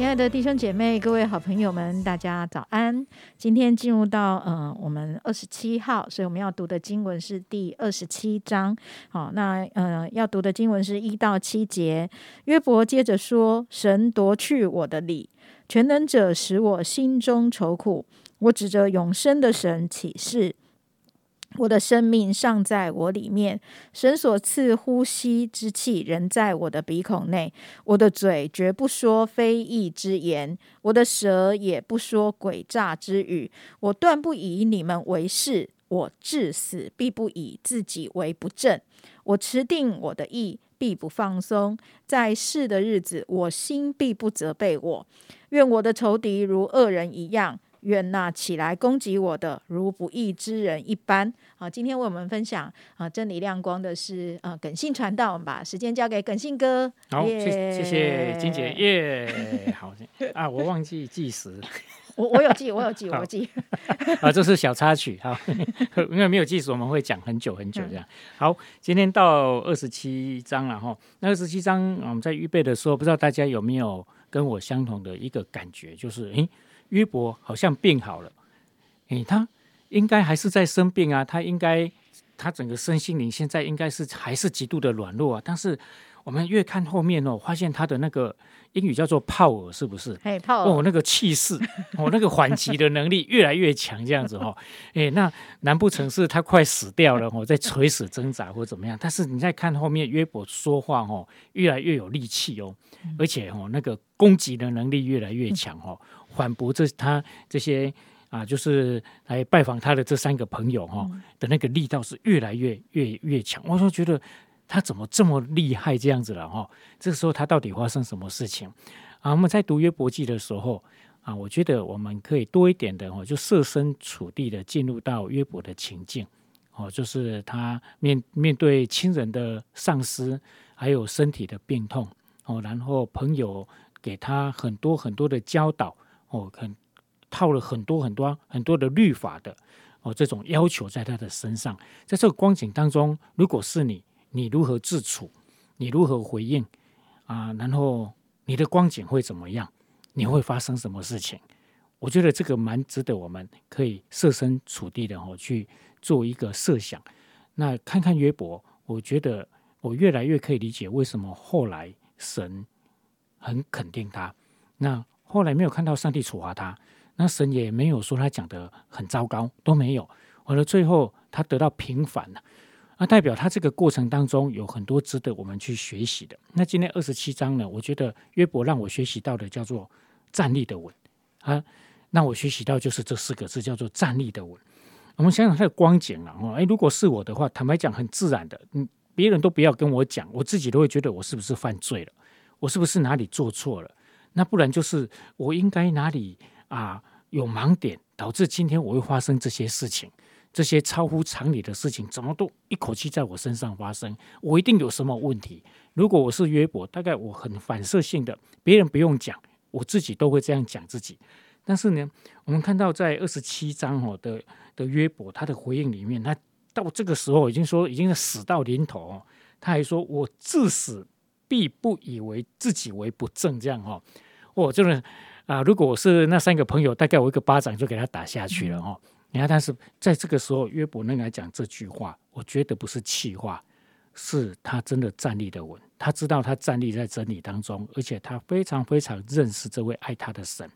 亲爱的弟兄姐妹、各位好朋友们，大家早安！今天进入到呃我们二十七号，所以我们要读的经文是第二十七章。好，那呃要读的经文是一到七节。约伯接着说：“神夺去我的理，全能者使我心中愁苦。我指着永生的神起誓。”我的生命尚在我里面，神所赐呼吸之气仍在我的鼻孔内。我的嘴绝不说非义之言，我的舌也不说诡诈之语。我断不以你们为是，我至死必不以自己为不正。我持定我的意，必不放松。在世的日子，我心必不责备我。愿我的仇敌如恶人一样。愿那起来攻击我的，如不义之人一般。好，今天为我们分享啊真理亮光的是呃耿信传道，我们把时间交给耿信哥。好，谢谢谢金姐耶。好啊，我忘记计时。我我有记，我有记，我有记。啊，这是小插曲哈，因为没有计时，我们会讲很久很久这样。好，今天到二十七章了哈。那二十七章我们在预备的时候，不知道大家有没有跟我相同的一个感觉，就是诶。约伯好像病好了，诶，他应该还是在生病啊，他应该他整个身心灵现在应该是还是极度的软弱啊。但是我们越看后面哦，发现他的那个英语叫做泡耳，是不是？哎，炮耳哦，那个气势 哦，那个缓急的能力越来越强，这样子哈。哎，那难不成是他快死掉了哦，在垂死挣扎或怎么样？但是你再看后面约伯说话哦，越来越有力气哦，而且哦，那个攻击的能力越来越强哦。反驳这他这些啊，就是来拜访他的这三个朋友哈的那个力道是越来越越越强。我说觉得他怎么这么厉害这样子了哈？这个时候他到底发生什么事情啊？我们在读约伯记的时候啊，我觉得我们可以多一点的哦，就设身处地的进入到约伯的情境哦，就是他面面对亲人的丧失，还有身体的病痛哦，然后朋友给他很多很多的教导。哦，很套了很多很多很多的律法的哦，这种要求在他的身上，在这个光景当中，如果是你，你如何自处？你如何回应啊？然后你的光景会怎么样？你会发生什么事情？我觉得这个蛮值得我们可以设身处地的哦去做一个设想。那看看约伯，我觉得我越来越可以理解为什么后来神很肯定他。那后来没有看到上帝处罚他，那神也没有说他讲的很糟糕，都没有。完了，最后他得到平反了，那代表他这个过程当中有很多值得我们去学习的。那今天二十七章呢，我觉得约伯让我学习到的叫做站立的稳啊，让我学习到就是这四个字叫做站立的稳。我们想想他的光景啊，哦，哎，如果是我的话，坦白讲很自然的，嗯，别人都不要跟我讲，我自己都会觉得我是不是犯罪了，我是不是哪里做错了。那不然就是我应该哪里啊有盲点，导致今天我会发生这些事情，这些超乎常理的事情，怎么都一口气在我身上发生？我一定有什么问题。如果我是约伯，大概我很反射性的，别人不用讲，我自己都会这样讲自己。但是呢，我们看到在二十七章哦的的约伯他的回应里面，他到这个时候已经说已经死到临头，他还说我至死。必不以为自己为不正，这样哈，我就是啊，如果我是那三个朋友，大概我一个巴掌就给他打下去了哈。你看，但是在这个时候，约伯能来讲这句话，我觉得不是气话，是他真的站立的稳。他知道他站立在真理当中，而且他非常非常认识这位爱他的神，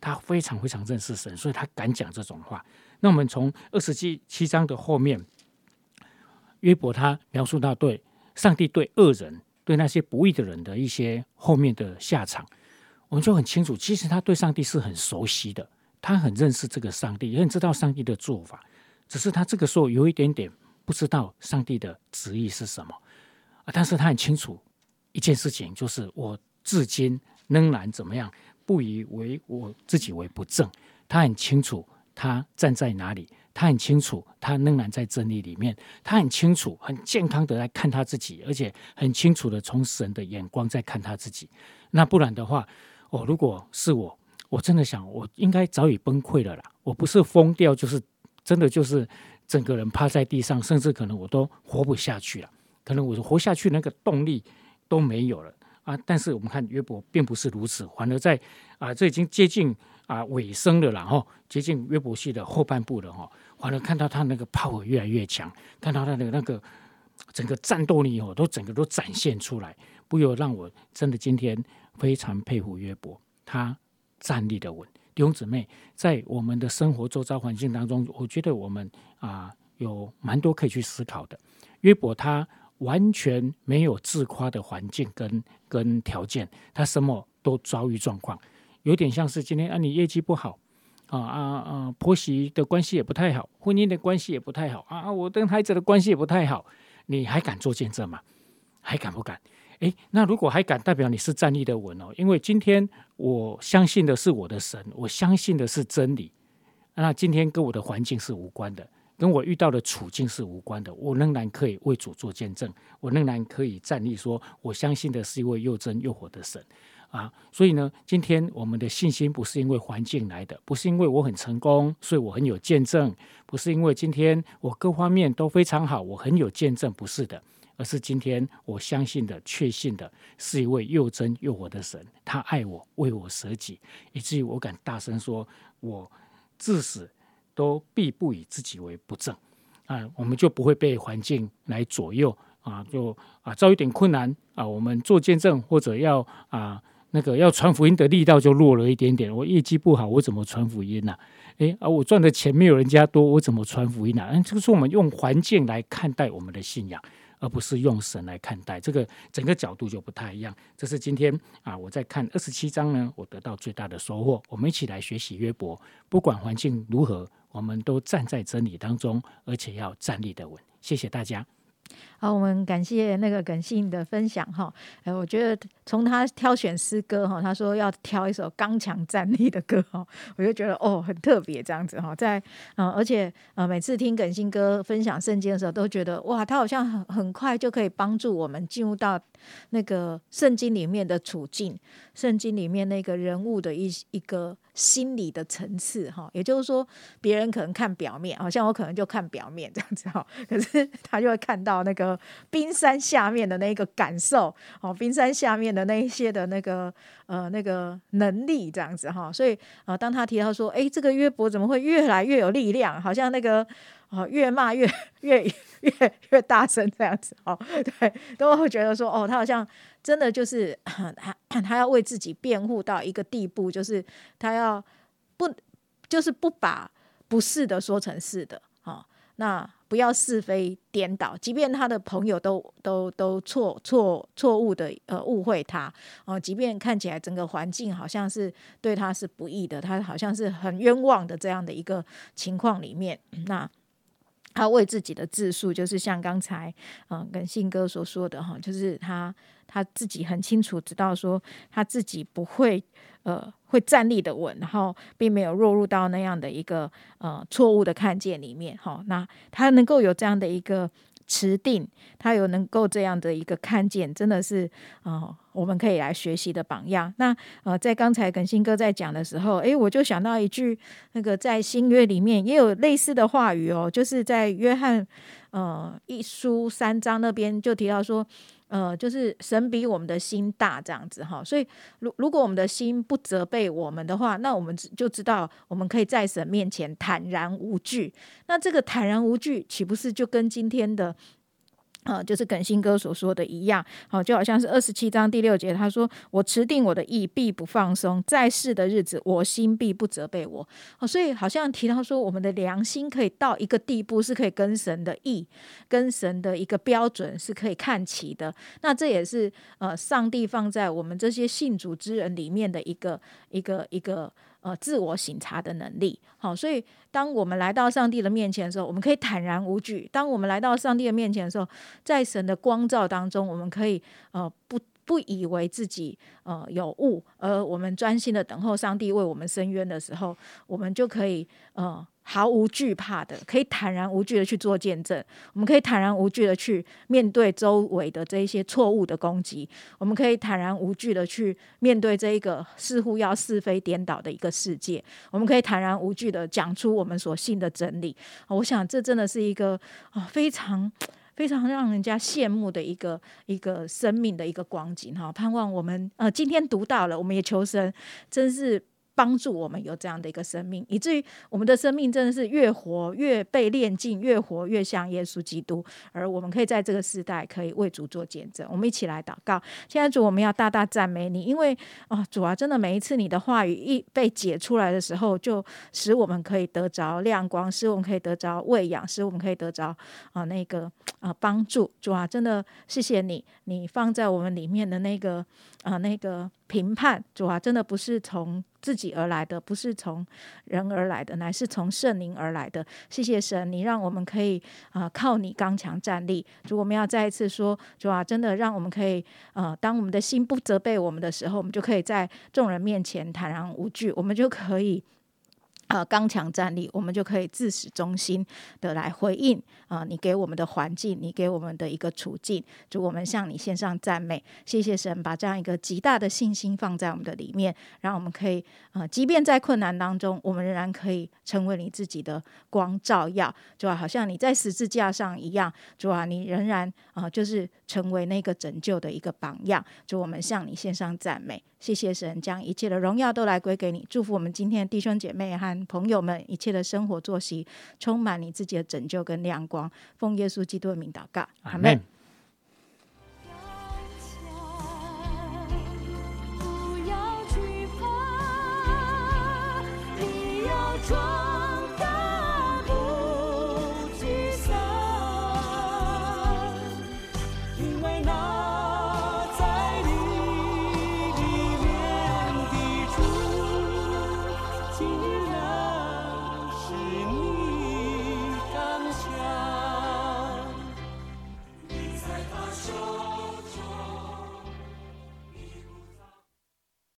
他非常非常认识神，所以他敢讲这种话。那我们从二十七七章的后面，约伯他描述到对上帝对恶人。对那些不义的人的一些后面的下场，我们就很清楚。其实他对上帝是很熟悉的，他很认识这个上帝，也很知道上帝的做法。只是他这个时候有一点点不知道上帝的旨意是什么啊。但是他很清楚一件事情，就是我至今仍然怎么样，不以为我自己为不正。他很清楚他站在哪里。他很清楚，他仍然在真理里面。他很清楚，很健康的来看他自己，而且很清楚的从神的眼光在看他自己。那不然的话，哦，如果是我，我真的想，我应该早已崩溃了啦。我不是疯掉，就是真的就是整个人趴在地上，甚至可能我都活不下去了。可能我活下去那个动力都没有了啊，但是我们看约伯并不是如此，反而在啊，这已经接近啊尾声了，然后接近约伯系的后半部了哈，反而看到他那个 power 越来越强，看到他的那个整个战斗力哦，都整个都展现出来，不由让我真的今天非常佩服约伯，他站立的稳。弟兄姊妹，在我们的生活周遭环境当中，我觉得我们啊有蛮多可以去思考的。约伯他。完全没有自夸的环境跟跟条件，他什么都遭遇状况，有点像是今天啊，你业绩不好啊啊啊，婆媳的关系也不太好，婚姻的关系也不太好啊啊，我跟孩子的关系也不太好，你还敢做见证吗？还敢不敢？诶，那如果还敢，代表你是站立的稳哦，因为今天我相信的是我的神，我相信的是真理，那今天跟我的环境是无关的。跟我遇到的处境是无关的，我仍然可以为主做见证，我仍然可以站立说，我相信的是一位又真又活的神啊！所以呢，今天我们的信心不是因为环境来的，不是因为我很成功，所以我很有见证，不是因为今天我各方面都非常好，我很有见证，不是的，而是今天我相信的、确信的是一位又真又活的神，他爱我，为我舍己，以至于我敢大声说，我至死。都必不以自己为不正啊，我们就不会被环境来左右啊，就啊遭一点困难啊，我们做见证或者要啊那个要传福音的力道就弱了一点点。我业绩不好，我怎么传福音呢？诶，啊，我赚的钱没有人家多，我怎么传福音呢？嗯，这个是我们用环境来看待我们的信仰。而不是用神来看待，这个整个角度就不太一样。这是今天啊，我在看二十七章呢，我得到最大的收获。我们一起来学习约伯，不管环境如何，我们都站在真理当中，而且要站立的稳。谢谢大家。好，我们感谢那个耿信的分享哈。哎，我觉得从他挑选诗歌哈，他说要挑一首刚强站立的歌哈，我就觉得哦很特别这样子哈。在嗯，而且呃，每次听耿信哥分享圣经的时候，都觉得哇，他好像很很快就可以帮助我们进入到那个圣经里面的处境，圣经里面那个人物的一一个。心理的层次哈，也就是说，别人可能看表面，好像我可能就看表面这样子哈，可是他就会看到那个冰山下面的那个感受哦，冰山下面的那一些的那个呃那个能力这样子哈，所以啊，当他提到说，哎，这个约伯怎么会越来越有力量，好像那个啊越骂越 越越越大声这样子哦，对，都会觉得说，哦，他好像。真的就是 他，他要为自己辩护到一个地步，就是他要不，就是不把不是的说成是的，哈，那不要是非颠倒，即便他的朋友都都都错错错误的呃误会他，哦，即便看起来整个环境好像是对他是不易的，他好像是很冤枉的这样的一个情况里面，那。他为自己的自述，就是像刚才嗯跟信哥所说的哈，就是他他自己很清楚知道说他自己不会呃会站立的稳，然后并没有落入到那样的一个呃错误的看见里面哈。那他能够有这样的一个。持定，他有能够这样的一个看见，真的是啊，我们可以来学习的榜样。那呃，在刚才耿新哥在讲的时候，诶，我就想到一句，那个在新约里面也有类似的话语哦，就是在约翰呃一书三章那边就提到说。呃，就是神比我们的心大这样子哈，所以如如果我们的心不责备我们的话，那我们就知道我们可以在神面前坦然无惧。那这个坦然无惧，岂不是就跟今天的？呃，就是耿新哥所说的一样，好，就好像是二十七章第六节，他说：“我持定我的意，必不放松，在世的日子，我心必不责备我。”哦，所以好像提到说，我们的良心可以到一个地步，是可以跟神的意、跟神的一个标准是可以看齐的。那这也是呃，上帝放在我们这些信主之人里面的一个一个一个。呃，自我省察的能力，好，所以当我们来到上帝的面前的时候，我们可以坦然无惧；当我们来到上帝的面前的时候，在神的光照当中，我们可以呃不不以为自己呃有误，而我们专心的等候上帝为我们伸冤的时候，我们就可以呃。毫无惧怕的，可以坦然无惧的去做见证。我们可以坦然无惧的去面对周围的这一些错误的攻击。我们可以坦然无惧的去面对这一个似乎要是非颠倒的一个世界。我们可以坦然无惧的讲出我们所信的真理。我想这真的是一个啊非常非常让人家羡慕的一个一个生命的一个光景哈。盼望我们呃今天读到了，我们也求神，真是。帮助我们有这样的一个生命，以至于我们的生命真的是越活越被炼净，越活越像耶稣基督。而我们可以在这个时代可以为主做见证。我们一起来祷告。现在主，我们要大大赞美你，因为啊，主啊，真的每一次你的话语一被解出来的时候，就使我们可以得着亮光，使我们可以得着喂养，使我们可以得着啊那个啊帮助。主啊，真的谢谢你，你放在我们里面的那个啊那个评判。主啊，真的不是从。自己而来的，不是从人而来的，乃是从圣灵而来的。谢谢神，你让我们可以啊靠你刚强站立。如果，我们要再一次说，主啊，真的让我们可以呃，当我们的心不责备我们的时候，我们就可以在众人面前坦然无惧，我们就可以。呃，刚强站立，我们就可以自始忠心的来回应啊！你给我们的环境，你给我们的一个处境，就我们向你献上赞美，谢谢神，把这样一个极大的信心放在我们的里面，让我们可以啊，即便在困难当中，我们仍然可以成为你自己的光照耀，就好像你在十字架上一样，主啊，你仍然啊，就是成为那个拯救的一个榜样，就我们向你献上赞美。谢谢神，将一切的荣耀都来归给你。祝福我们今天弟兄姐妹和朋友们一切的生活作息，充满你自己的拯救跟亮光。奉耶稣基督的名祷告，阿门。不要惧怕，你要